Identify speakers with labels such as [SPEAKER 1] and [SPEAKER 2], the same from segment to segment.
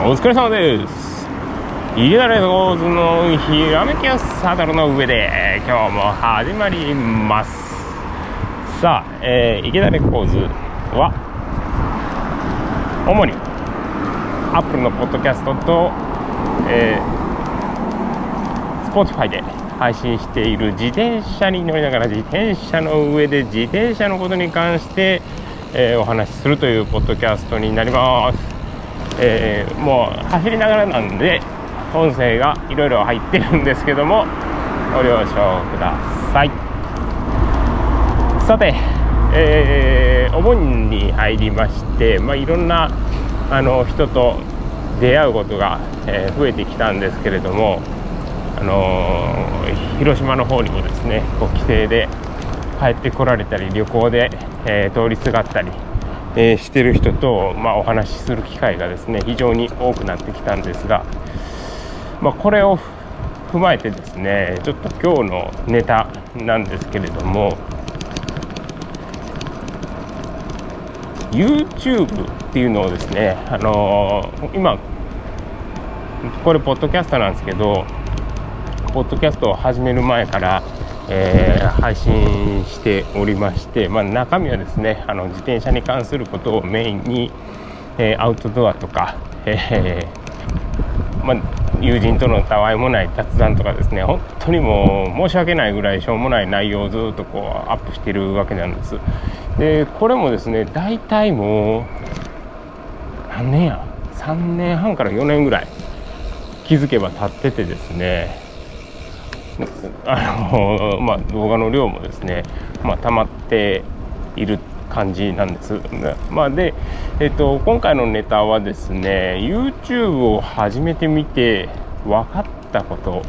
[SPEAKER 1] お疲れ様ですいきなりゴズのひらめきやサドルの上で今日も始まります。さあ、えー、池田レコーズは主にアップルのポッドキャストと、えー、Spotify で配信している自転車に乗りながら自転車の上で自転車のことに関して、えー、お話しするというポッドキャストになります、えー、もう走りながらなんで音声がいろいろ入ってるんですけどもご了承ください。さて、えー、お盆に入りまして、まあ、いろんなあの人と出会うことが、えー、増えてきたんですけれども、あのー、広島の方にもですねこう帰省で帰ってこられたり旅行で、え、通りすがったり、えー、してる人と、まあ、お話しする機会がですね非常に多くなってきたんですが、まあ、これを踏まえてですねちょっと今日のネタなんですけれども YouTube っていうのをですね、あのー、今これポッドキャストなんですけどポッドキャストを始める前から、えー、配信しておりまして、まあ、中身はですねあの自転車に関することをメインに、えー、アウトドアとか、えまあ、友人とのたわいもない雑談とかですね本当にもう申し訳ないぐらいしょうもない内容をずっとこうアップしてるわけなんです。でこれもですね大体もう何年や？3年半から4年ぐらい気づけば経っててですねあのまあ、動画の量もですね、まあ、溜まっている感じなんです。まあ、で、えっと、今回のネタはですね YouTube を始めてみて分かったこと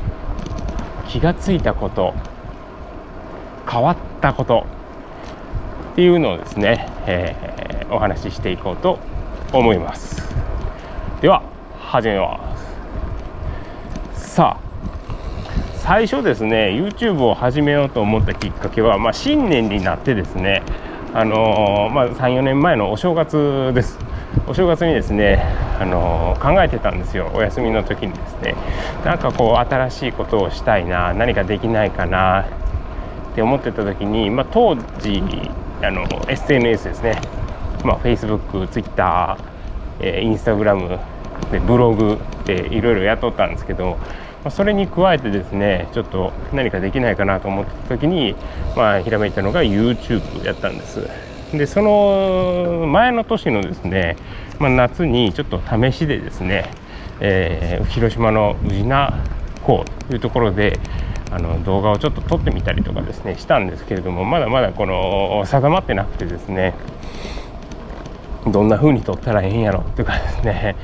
[SPEAKER 1] 気がついたこと変わったことっていうのをですね、えー、お話ししていこうと思いますでは始めますさあ最初ですね YouTube を始めようと思ったきっかけは、まあ、新年になってですねあのー、まあ、34年前のお正月です。お正月にですね、あのー、考えてたんですよ。お休みの時にですね。なんかこう新しいことをしたいな何かできないかなって思ってた時に、まあ、当時あの SNS ですね、まあ、Facebook、Twitter、えー、Instagram でブログでいろいろやっとったんですけどまそれに加えてですねちょっと何かできないかなと思った時に、まあ、ひらめいたのが YouTube やったんです。でその前の年のですね、まあ、夏にちょっと試しでですね、えー、広島の宇品港というところであの動画をちょっと撮ってみたりとかですねしたんですけれどもまだまだこの定まってなくてですねどんな風に撮ったらええんやろっていうかですね。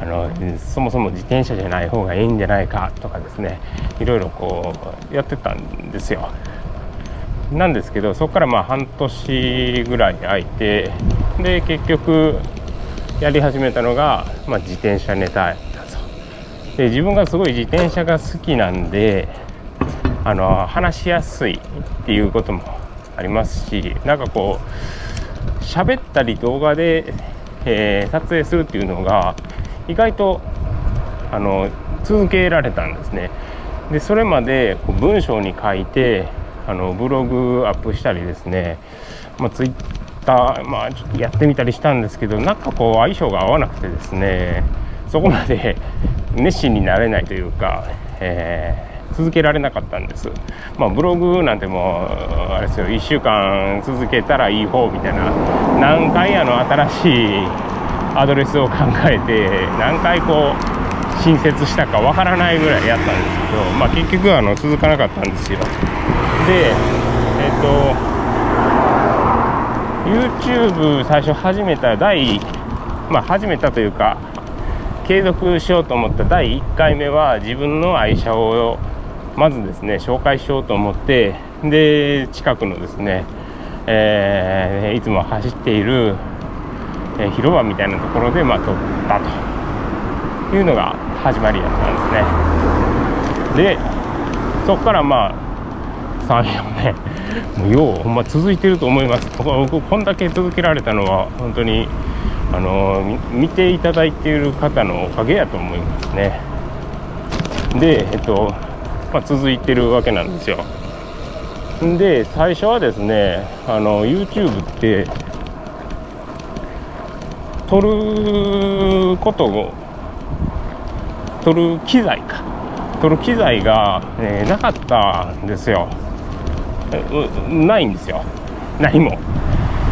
[SPEAKER 1] あのそもそも自転車じゃない方がいいんじゃないかとかですねいろいろこうやってたんですよ。なんですけどそこからまあ半年ぐらい空いてで結局やり始めたのが、まあ、自転車ネタだと。で自分がすごい自転車が好きなんであの話しやすいっていうこともありますしなんかこう喋ったり動画で、えー、撮影するっていうのが意外とあの続けられたんですね。でそれまでこう文章に書いてあのブログアップしたりですね、まあ、ツイッター、まあ、ちょっとやってみたりしたんですけどなんかこう相性が合わなくてですね。そこまで 熱心になれないというか、えー、続けられなかったんです、まあ、ブログなんてもうあれですよ。1週間続けたらいい方みたいな何回あの新しいアドレスを考えて何回こう新設したかわからないぐらいやったんですけど、まあ、結局あの続かなかったんですよ。でえっ、と YouTube 最初始めた第まあ始めたというか継続しようと思った第1回目は自分の愛車をまずですね紹介しようと思ってで近くのですね、えー、いつも走っているえ、広場みたいなところで、まあ、撮ったというのが始まりだったんですね。でそこからまあ34年。もうようほんま続いてると思います。僕こんだけ続けられたのは本当にあの見ていただいている方のおかげやと思いますね。でえっと、まあ、続いてるわけなんですよ。で最初はですねあの YouTube って撮ることを撮る機材か。撮る機材が、えなかったんですよ。ないんですよ。何も。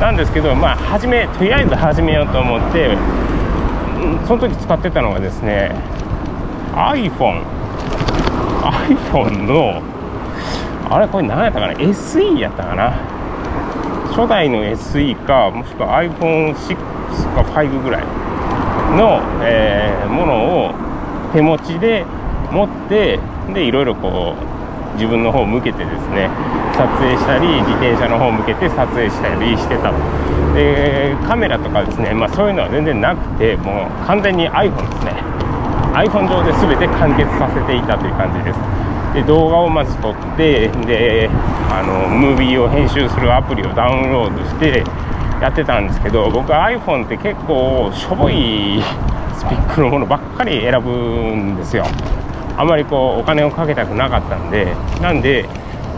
[SPEAKER 1] なんですけどまあ初めとりあえず始めようと思ってその時使ってたのがですね iPhone iPhone のあれこれ何やったかな？SE やったかな？初代の SE かもしくは iPhone6 か5ぐらいの、えー、ものを手持ちで持ってでいろいろこう自分の方を向けてですね撮影したり自転車の方向けて撮影したりしてた。でカメラとかですね、まあ、そういうのは全然なくてもう完全に iPhone ですね。iPhone 上で全て完結させていたという感じです。で動画をまず撮ってであのムービーを編集するアプリをダウンロードしてやってたんですけど僕 iPhone って結構しょぼいスペックのものばっかり選ぶんですよ。あまりこうお金をかけたくなかったんで。なんで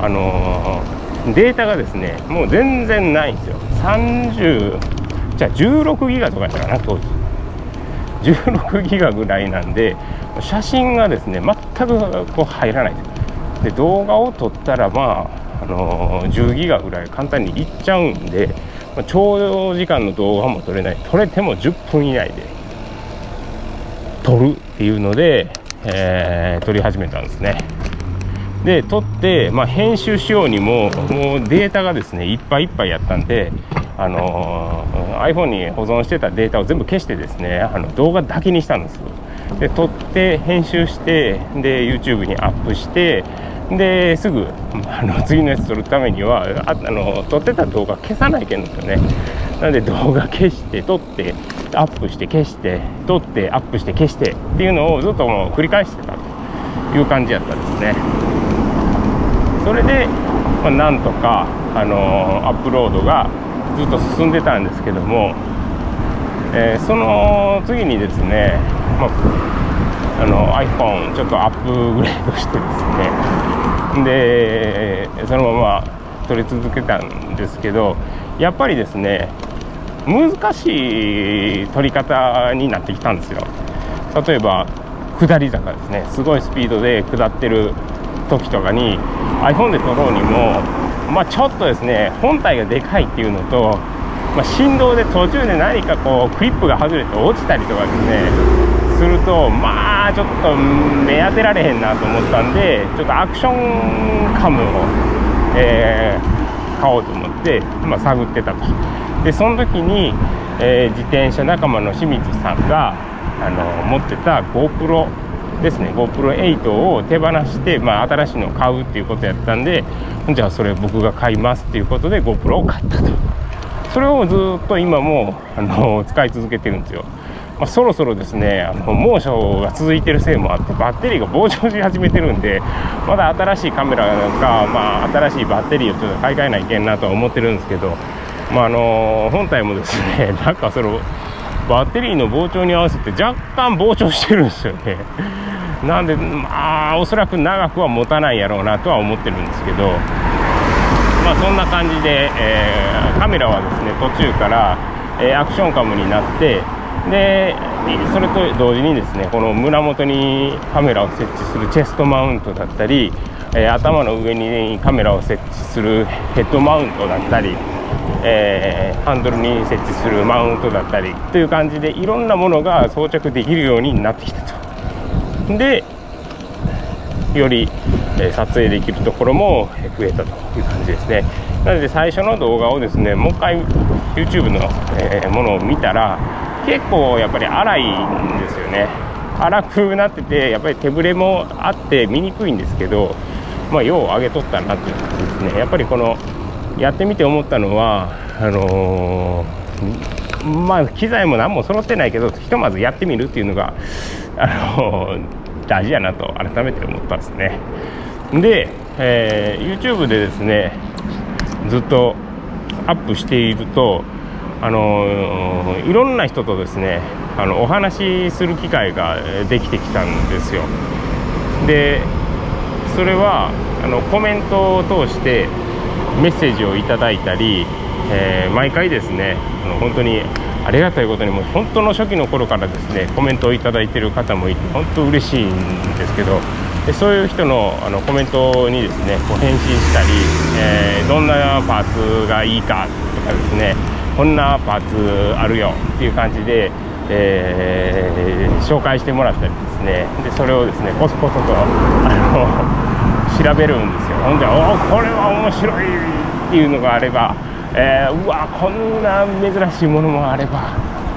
[SPEAKER 1] あのー、データがですねもう全然ないんですよ。30じゃあ16ギガとかやったかな当時。16ギガぐらいなんで写真がですね全くこう入らない。で動画を撮ったらまあ、あのー、10ギガぐらい簡単にいっちゃうんで、まあ、長時間の動画も撮れない。撮れても10分以内で撮るっていうのでえー、撮り始めたんですね。で撮って、まあ、編集しようにももうデータがですねいっぱいいっぱいやったんで、あのー、iPhone に保存してたデータを全部消してですねあの動画だけにしたんですで撮って編集してで YouTube にアップしてですぐあの次のやつ撮るためにはああの撮ってた動画消さないけんですよね。なので動画消して撮ってアップして消して撮ってアップして消してっていうのをずっともう繰り返してたという感じやったんですね。それで、まあ、なんとか、あのアップロードがずっと進んでたんですけども、えー、その次にですね、まあ、あの iPhone ちょっとアップグレードしてですね でそのまま撮り続けたんですけどやっぱりですね難しい取り方になってきたんですよ。例えば下り坂ですね。すごいスピードで下ってる時とかに iPhone で撮ろうにも、まあ、ちょっとですね本体がでかいっていうのと、まあ、振動で途中で何かこうクリップが外れて落ちたりとかですね。するとまあちょっと目当てられへんなと思ったんでちょっとアクションカムを、えー、買おうと思って、まあ、探ってたと。でその時に、えー、自転車仲間の清水さんがあの持ってた GoPro ですね。GoPro8 を手放して、まあ、新しいのを買うっていうことやったんでじゃあそれ僕が買いますっていうことで GoPro を買ったと。それをずっと今もあの使い続けてるんですよ、まあ、そろそろですねあの猛暑が続いてるせいもあってバッテリーが膨張し始めてるんでまだ新しいカメラなんか、まあ、新しいバッテリーをちょっと買い替えないけんなとは思ってるんですけどまあ、あの本体もですね なんかそのバッテリーの膨張に合わせて若干膨張してるんですよね。なんでまあおそらく長くは持たないやろうなとは思ってるんですけどまあそんな感じで、えー、カメラはですね途中から、えー、アクションカムになってでそれと同時にですねこの胸元にカメラを設置するチェストマウントだったり、えー、頭の上にカメラを設置するヘッドマウントだったりえー、ハンドルに設置するマウントだったりという感じでいろんなものが装着できるようになってきたと。でより、撮影できるところも増えたという感じですね。なので最初の動画をですねもう一回 YouTube の、ものを見たら結構やっぱり荒いんですよね。荒くなっててやっぱり手ぶれもあって見にくいんですけどまあ、よう上げとったなっていう感じですね。やっぱりこのやってみて思ったのはあのー、まあ機材も何も揃ってないけどひとまずやってみるっていうのが、あのー、大事やなと改めて思ったんですね。でえー、YouTube でですねずっとアップしているとあのいろんな人とですねあのお話しする機会ができてきたんですよ。でそれはあのコメントを通してメッセージをいただいたり、えー、毎回ですねあの本当にありがたいことにも本当の初期の頃からですねコメントをいただいてる方もいて本当嬉しいんですけどでそういう人のあのコメントにですねこう返信したり、えー、どんなパーツがいいかとかですねこんなパーツあるよっていう感じで、えー、紹介してもらったりですねでそれをですねコソコソとあの 調べるんですよほんで「おこれは面白い!」っていうのがあれば、えー、うわこんな珍しいものもあれば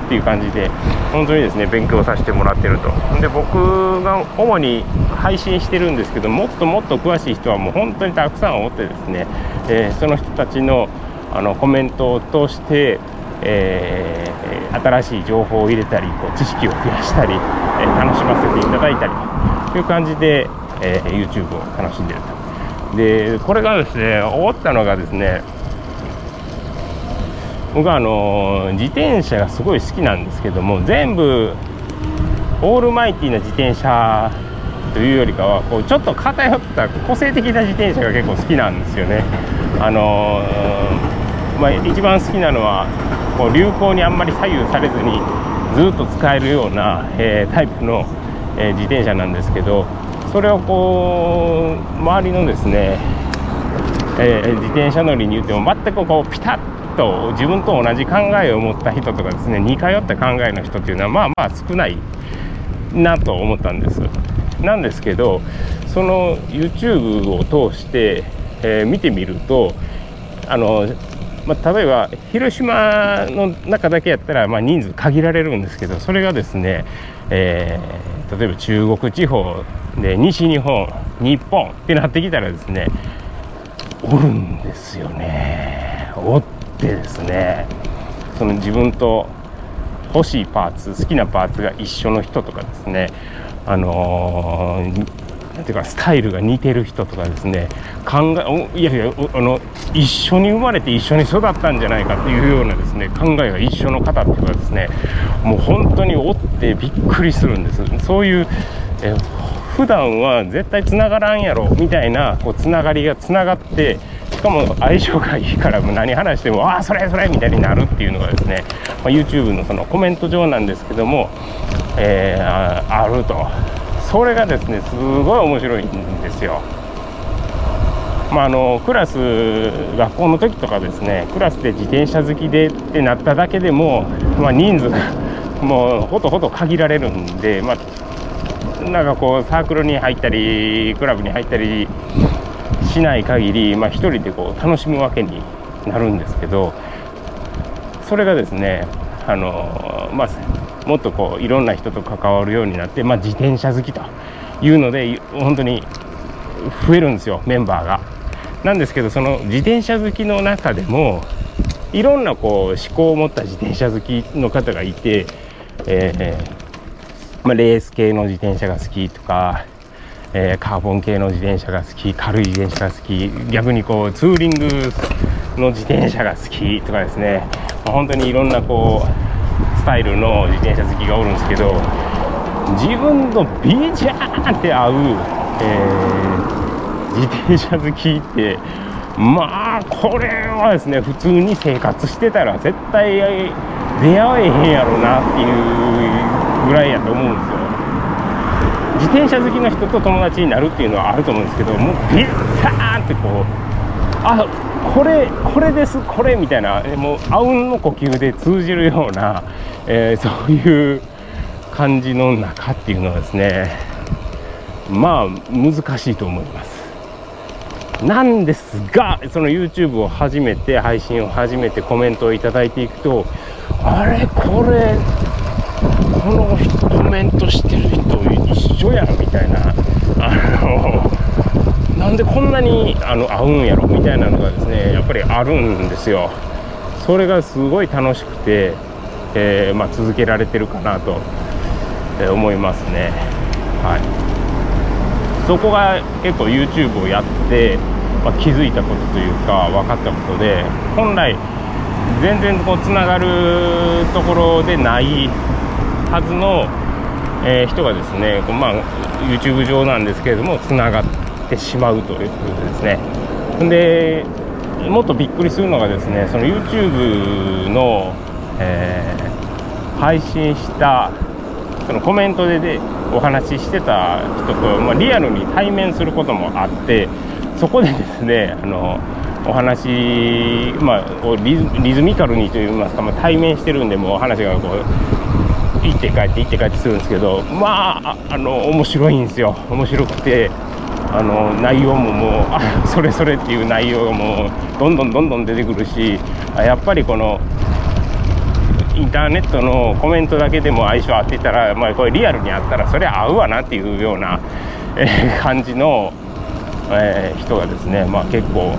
[SPEAKER 1] っていう感じで本当にですね勉強させてもらってるとで僕が主に配信してるんですけどもっともっと詳しい人はもう本当にたくさんおってですね、えー、その人たちのあのコメントを通して、えー、新しい情報を入れたりこう知識を増やしたり、えー、楽しませていただいたりという感じで、え YouTube を楽しんでるとでこれがですね思ったのがですね僕はあの自転車がすごい好きなんですけども全部オールマイティな自転車というよりかはこうちょっと偏った個性的な自転車が結構好きなんですよね。あのまあ、一番好きなのはこう流行にあんまり左右されずにずっと使えるような、えー、タイプの、えー、自転車なんですけどそれをこう周りのですね、えー、自転車乗りに言っても全くこうピタッと自分と同じ考えを持った人とかですね似通った考えの人っていうのはまあまあ少ないなと思ったんです。なんですけどその YouTube を通して、えー、見てみるとあの、まあ、例えば広島の中だけやったら、まあ、人数限られるんですけどそれがですね、えー、例えば中国地方で西日本日本ってなってきたらですねおるんですよね。おっでですね。その自分と欲しいパーツ好きなパーツが一緒の人とかですねあのーていうかスタイルが似てる人とかですね考えいやいやあの一緒に生まれて一緒に育ったんじゃないかっていうようなですね考えが一緒の方っていうかですねもう本当におってびっくりするんです。そういうえ普段は絶対つながらんやろみたいなこうつながりがつながってしかも相性がいいからもう何話してもああそれそれみたいになるっていうのがですね、まあ、YouTube のそのコメント上なんですけども、えー、あると。それがですねすごい面白いんですよ。まあ、あのクラス学校の時とかですねクラスで自転車好きでってなっただけでも、まあ、人数がもうほとほと限られるんで、まあ、なんかこうサークルに入ったりクラブに入ったりしない限り、まあ、1人でこう楽しむわけになるんですけどそれがですねあの、まあ、もっとこういろんな人と関わるようになって、まあ、自転車好きというので本当に増えるんですよメンバーが。なんですけどその自転車好きの中でもいろんなこう思考を持った自転車好きの方がいて、えーまあ、レース系の自転車が好きとかえー、カーボン系の自転車が好き軽い自転車が好き逆にこうツーリングの自転車が好きとかですね、本当にいろんなこうスタイルの自転車好きがおるんですけど自分のビジャーって合う、えー、自転車好きってまあこれはですね普通に生活してたら絶対出会えへんやろなっていうぐらいやと思うんですよ。自転車好きの人と友達になるっていうのはあると思うんですけどもうビッターンってこうあこれこれですこれみたいなもうあうんの呼吸で通じるような、えー、そういう感じの中っていうのはですねまあ難しいと思います。なんですがその YouTube を始めて配信を始めてコメントをいいていくとあれこれこのコメントしてる人一緒やんみたいなあのなんでこんなにあの合うんやろみたいなのがですねやっぱりあるんですよ。それがすごい楽しくて、えー、まあ、続けられてるかなと思いますね。はい。そこが結構 YouTube をやって、まあ、気づいたことというか分かったことで本来全然こうつながるところでないはずの、えー、人がですね、まあ、YouTube 上なんですけれどもつながっててしまうということですね。でもっとびっくりするのがですねその YouTube の、えー、配信したそのコメントででお話ししてた人と、まあ、リアルに対面することもあってそこでですねあのお話、まあ、リズミカルにといいますか、まあ、対面してるんでもう話がこう行って帰って行って帰ってするんですけどまああの面白いんですよ。面白くてあの内容ももうそれそれっていう内容がもうどんどんどんどん出てくるしやっぱりこのインターネットのコメントだけでも相性合ってたら、まあ、これリアルにあったらそれ合うわなっていうような、えー、感じの、えー、人がですね、まあ、結構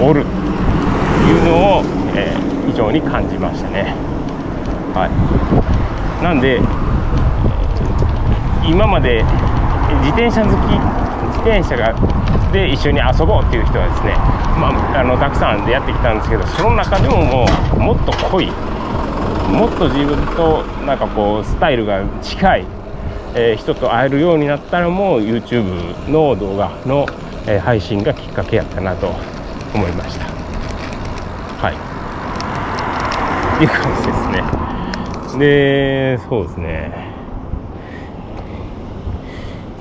[SPEAKER 1] おるというのを、えー、非常に感じましたね。はい、なんで今まで自転車好き自転車がで一緒に遊ぼうっていう人はですね、まあ、あのたくさんでやってきたんですけどその中でももうもっと濃いもっと自分となんかこうスタイルが近い、えー、人と会えるようになったらもう YouTube の動画の、えー、配信がきっかけやったなと思いました。はい。いう感じですね。でそうですね。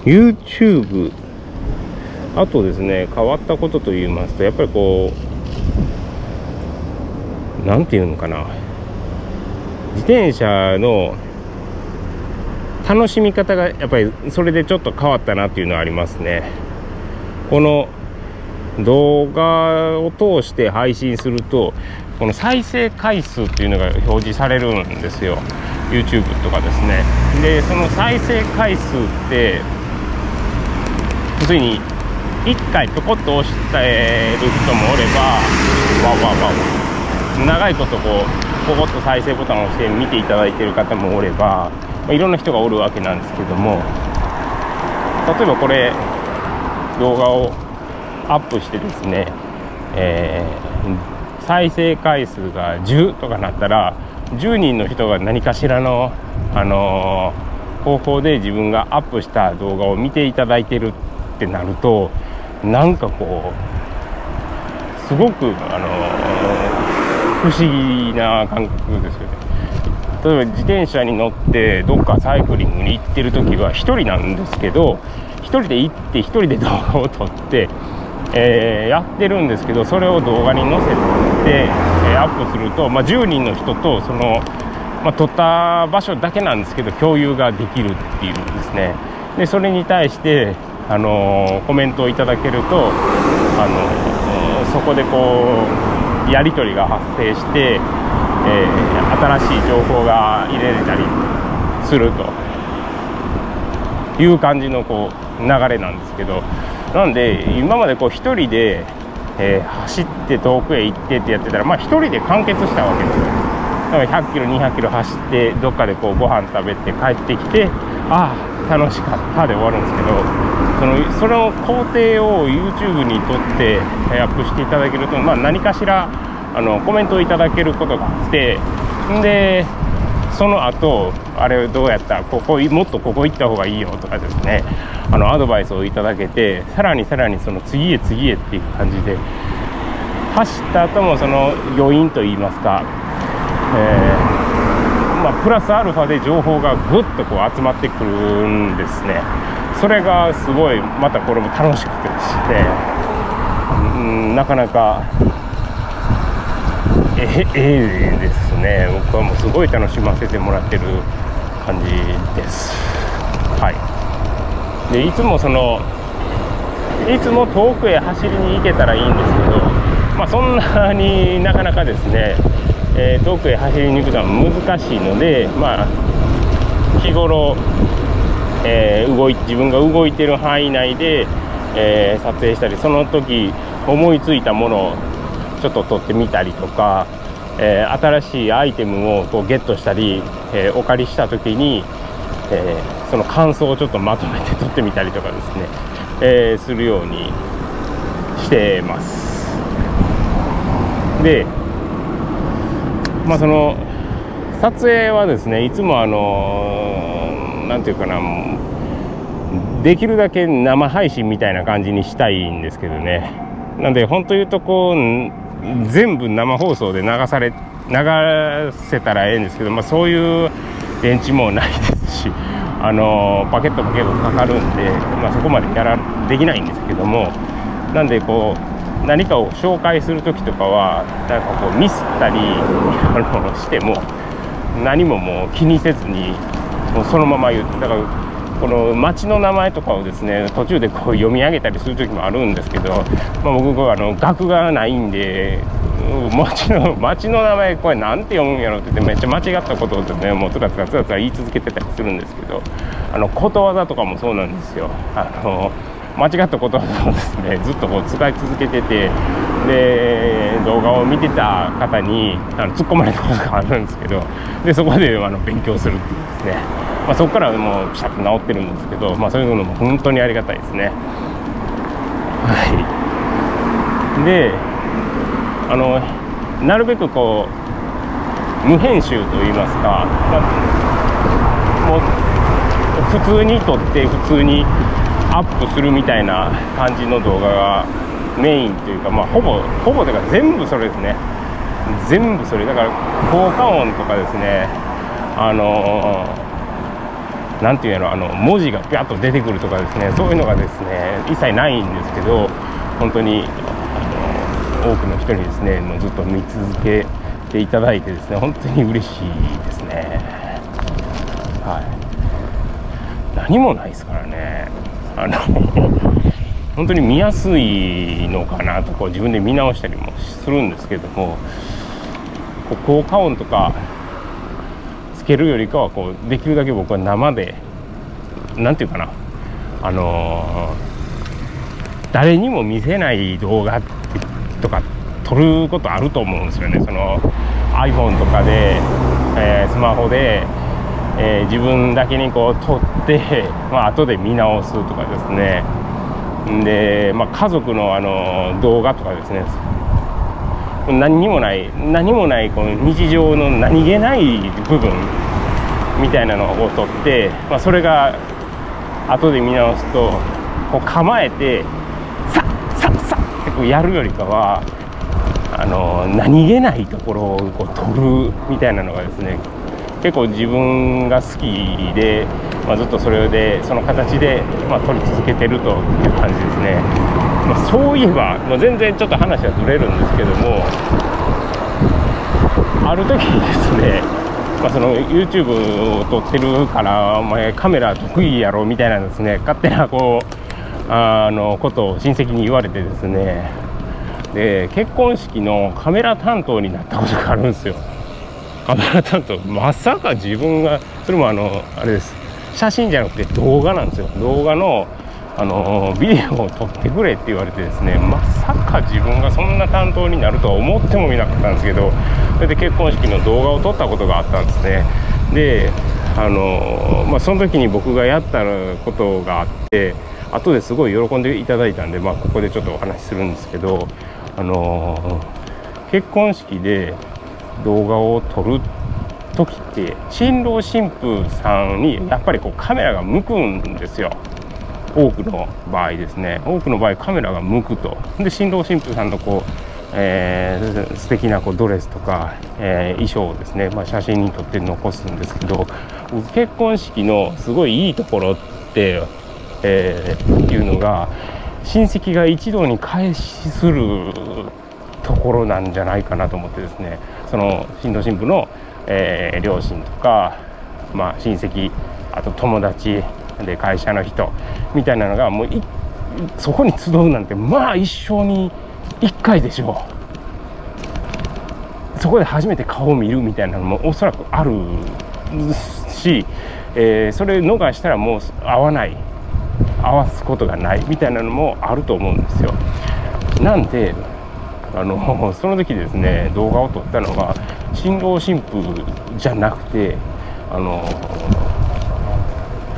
[SPEAKER 1] YouTube あとですね変わったことといいますとやっぱりこう何て言うのかな。自転車の楽しみ方がやっぱりそれでちょっと変わったなっていうのはありますね。この動画を通して配信するとこの再生回数っていうのが表示されるんですよ。YouTube とかですね。でその再生回数って要するに1回ピョコッと押してる人もおればわわわわ。長いことこうポコッと再生ボタンを押して見ていただいてる方もおれば、ま、いろんな人がおるわけなんですけども例えばこれ動画をアップしてですね、えー、再生回数が10とかなったら10人の人が何かしらの、あのー、方法で自分がアップした動画を見ていただいてるってなるとなんかこうすごく、あの不思議な感覚ですよね。例えば自転車に乗ってどっかサイクリングに行ってる時は1人なんですけど1人で行って1人で動画を撮って、えー、やってるんですけどそれを動画に載せて、えー、アップすると、まあ、10人の人とその、まあ、撮った場所だけなんですけど共有ができるっていうんですね。でそれに対して、あの、コメントをいただけると、あのそこでこうやり取りが発生して、えー、新しい情報が入れれたりすると。いう感じのこう流れなんですけど。なんで今までこう1人で、えー、走って遠くへ行ってってやってたらまあ1人で完結したわけですよ。だから100キロ200キロ走ってどっかでこうご飯食べて帰ってきてああ楽しかったで終わるんですけど。そのその工程を YouTube に撮ってアップしていただけると、まあ、何かしらあのコメントをいただけることがあってでその後あれどうやったここもっとここ行った方がいいよとかですねあのアドバイスをいただけてさらにさらにその次へ次へっていう感じで走った後もその余韻といいますか、えーまあ、プラスアルファで情報がぐっとこう集まってくるんですね。それがすごいまたこれも楽しくてしてうんなかなかえええですね。僕はもうすごい楽しませてもらってる感じです。はい。でいつもそのいつも遠くへ走りに行けたらいいんですけどまあそんなになかなかですねえー、遠くへ走りに行くのは難しいので、まあ、日頃、えー、動い自分が動いてる範囲内で、えー、撮影したりその時思いついたものをちょっと撮ってみたりとか、え新しいアイテムをこうゲットしたり、えお借りした時に、えその感想をちょっとまとめて撮ってみたりとかですね、え、するようにしてます。でまあその撮影はですねいつもあの何て言うかなできるだけ生配信みたいな感じにしたいんですけどね。なんで本当言うとこう全部生放送で流され流せたらええんですけど、まあ、そういう電池もないですしあのパケットも結構かかるんで、まあ、そこまでやらできないんですけどもなんでこう何かを紹介する時とかはなんかこうミスったりあのしても何ももう気にせずにもうそのまま言うだからこの町の名前とかをですね途中でこう読み上げたりする時もあるんですけど、まあ、僕あの学がないんで町の町の名前これ何て読むんやろってってめっちゃ間違ったことをねもうつらつらつらつら言い続けてたりするんですけどあのことわざとかもそうなんですよ。あの間違ったことをですね。ずっとこう使い続けてて。で動画を見てた方にあの突っ込まれたことがあるんですけど。でそこであの勉強するっていうですね、まあ、そこからもうピシャッと治ってるんですけど、まあ、そういうのも本当にありがたいですね。はい。であのなるべくこう無編集といいますか、まあ、もう普通に撮って普通にアップするみたいな感じの動画がメインというか、まあ、ほぼほぼというか全部それですね。全部それ。だから効果音とかですね。あの何て言うのあの文字がピャッと出てくるとかですね。そういうのがですね一切ないんですけど本当に多くの人にですねもうずっと見続けていただいてですね本当に嬉しいですね。はい。何もないですからね。あの本当に見やすいのかなとこう自分で見直したりもするんですけども効果音とかつけるよりかはこうできるだけ僕は生で何て言うかなあのー、誰にも見せない動画とか撮ることあると思うんですよね。その iPhone とかで、えー、スマホで、えー、自分だけにこう撮って、まあ後で見直すとかですね。で、まあ、家族のあの動画とかですね。何にもない何もないこの日常の何気ない部分みたいなのを撮って、まあ、それが後で見直すとこう構えてさっさっさっってやるよりかはあの何気ないところをこう撮るみたいなのがですね結構自分が好きで、まあ、ずっとそれでその形で、まあ、撮り続けてるという感じですね、まあ、そういえば、まあ、全然ちょっと話はずれるんですけどもある時にですね、まあ、その YouTube を撮ってるからお前カメラ得意やろみたいなですね。勝手なこうあのことを親戚に言われてですね。で結婚式のカメラ担当になったことがあるんですよ。カメラ担当まさか自分がそれもあのあれです。写真じゃなくて動画なんですよ。動画のあのビデオを撮ってくれって言われてですねまさか自分がそんな担当になるとは思ってもみなかったんですけどそれで結婚式の動画を撮ったことがあったんですね。であのまあその時に僕がやったことがあって後ですごい喜んでいただいたんで、まあ、ここでちょっとお話しするんですけど、あの、結婚式で動画を撮る時って新郎新婦さんにやっぱりこうカメラが向くんですよ。多くの場合ですね。多くの場合カメラが向くと。で新郎新婦さんとこう、えー、素敵なこうドレスとか、えー、衣装をですね、まあ、写真に撮って残すんですけど結婚式のすごいいいところってえー、いうのが親戚が一堂に会しするところなんじゃないかなと思ってですね。その新郎新婦の、えー、両親とか、まあ、親戚あと友達で会社の人みたいなのがもうそこに集うなんてまあ一生に1回でしょう。そこで初めて顔を見るみたいなのもおそらくあるし、えー、それ逃したらもう会わない合わすことがないみたいなのもあると思うんですよ。なんであの その時ですね動画を撮ったのが新郎新婦じゃなくてあの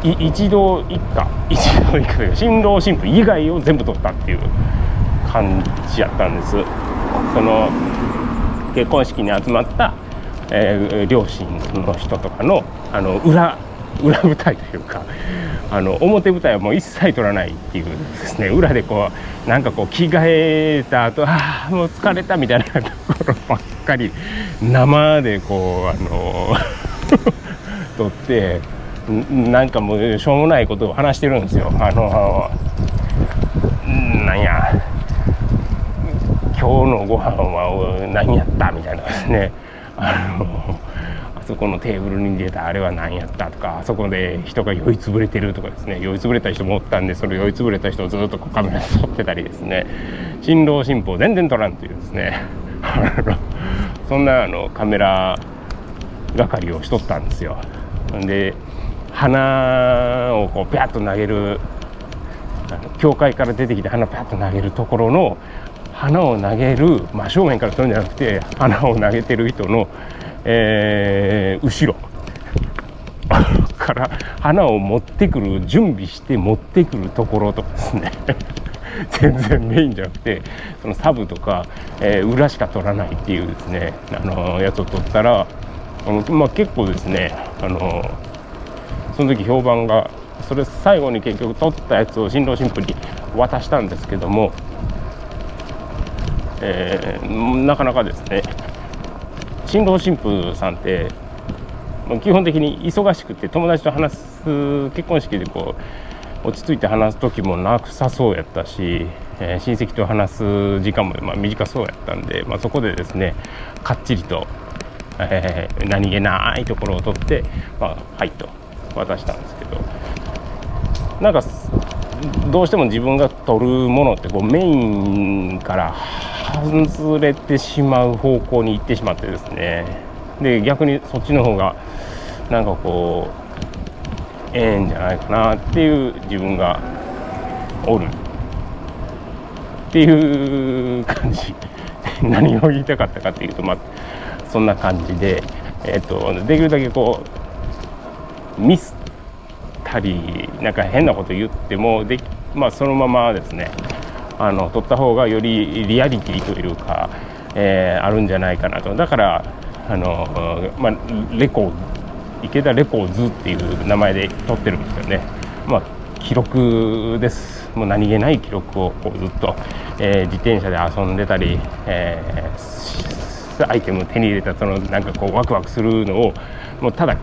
[SPEAKER 1] 一同 一家一同一家というか新郎新婦以外を全部取ったっていう感じやったんです。その結婚式に集まった、えー、両親の人とかのあの裏裏舞台というかあの表舞台はもう一切取らないっていうですね裏でこうなんかこう着替えた後ああもう疲れたみたいなところばっかり生でこうあの 撮ってなんかもうしょうもないことを話してるんですよ。あのなんや今日のご飯は何やったみたいなですね。あのそこのテーブルに出たあれは何やったとかあそこで人が酔いつぶれてるとかですね酔いつぶれた人もおったんでそれ酔いつぶれた人をずっとカメラで撮ってたりですね。新郎新婦を全然撮らんというですね。そんなあのカメラ係をしとったんですよ。で花をこうピャッと投げる教会から出てきて花をピャッと投げるところの花を投げる真正面から撮るんじゃなくて花を投げてる人の、えー、後ろ。から花を持ってくる準備して持ってくるところとかですね。全然メインじゃなくてそのサブとか、えー、裏しか取らないっていうですねあのやつを取ったらあの、まあ、結構ですねあのその時評判がそれ最後に結局取ったやつを新郎新婦に渡したんですけども、えー、なかなかですね新郎新婦さんって基本的に忙しくて友達と話す結婚式でこう落ち着いて話す時もなくさそうやったし、えー、親戚と話す時間もまあ短そうやったんで、まあ、そこでですねかっちりと、えー、何気ないところを取って「まあ、はい」と渡したんですけど。なんかどうしても自分が取るものってこうメインから外れてしまう方向に行ってしまってですね。で逆にそっちの方がなんかこうええんじゃないかなっていう自分がおる。っていう感じ。何を言いたかったかっていうとまあそんな感じで、えっとできるだけこうミスたりなんか変なこと言ってもで、まあ、そのままですねあの撮った方がよりリアリティというか、えー、あるんじゃないかなと。だからあの、まあ、レコ池田レコーズっていう名前で撮ってるんですよね。まあ記録です。もう何気ない記録をこうずっと、えー、自転車で遊んでたり、えー、アイテムを手に入れたそのなんかこうワクワクするのをもうただ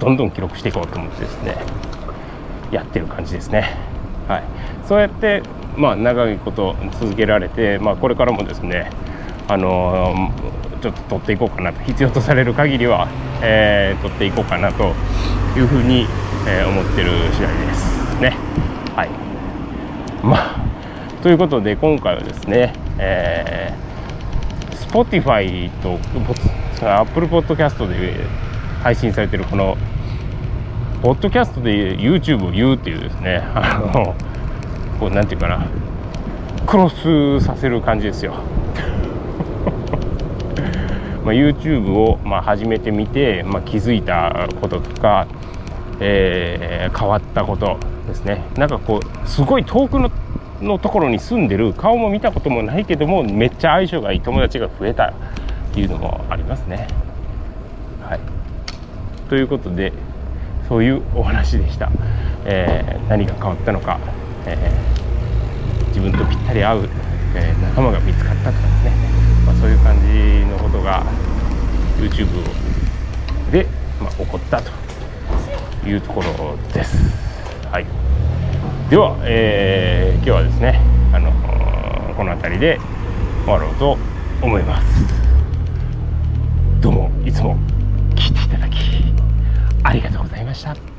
[SPEAKER 1] どんどん記録していこうと思ってですね。やってる感じですね。はい、そうやってまあ長いこと続けられて、まあ、これからもですねあのー、ちょっと取っていこうかなと必要とされる限りは、えー、取っていこうかなというふうに、えー、思ってる次第ですね。はいまあということで今回はですね、えー、Spotify と Apple Podcast で配信されてるこのポッドキャストで YouTube を言うっていうですねあのこうなんていうかなクロスさせる感じですよ。まあ YouTube をまあ始めてみて、まあ、気づいたこととか、えー、変わったことですね。なんかこうすごい遠くののところに住んでる顔も見たこともないけどもめっちゃ相性がいい友達が増えたっていうのもありますね。はい。ということでそういうお話でした、えー、何が変わったのか、えー、自分とぴったり合う、えー、仲間が見つかったとかですね、まあ、そういう感じのことが YouTube で、まあ、起こったというところです。はい、では、えー、今日はですね、あのこの辺りで終わろうと思います。どうもいつも聞いていただありがとうございました。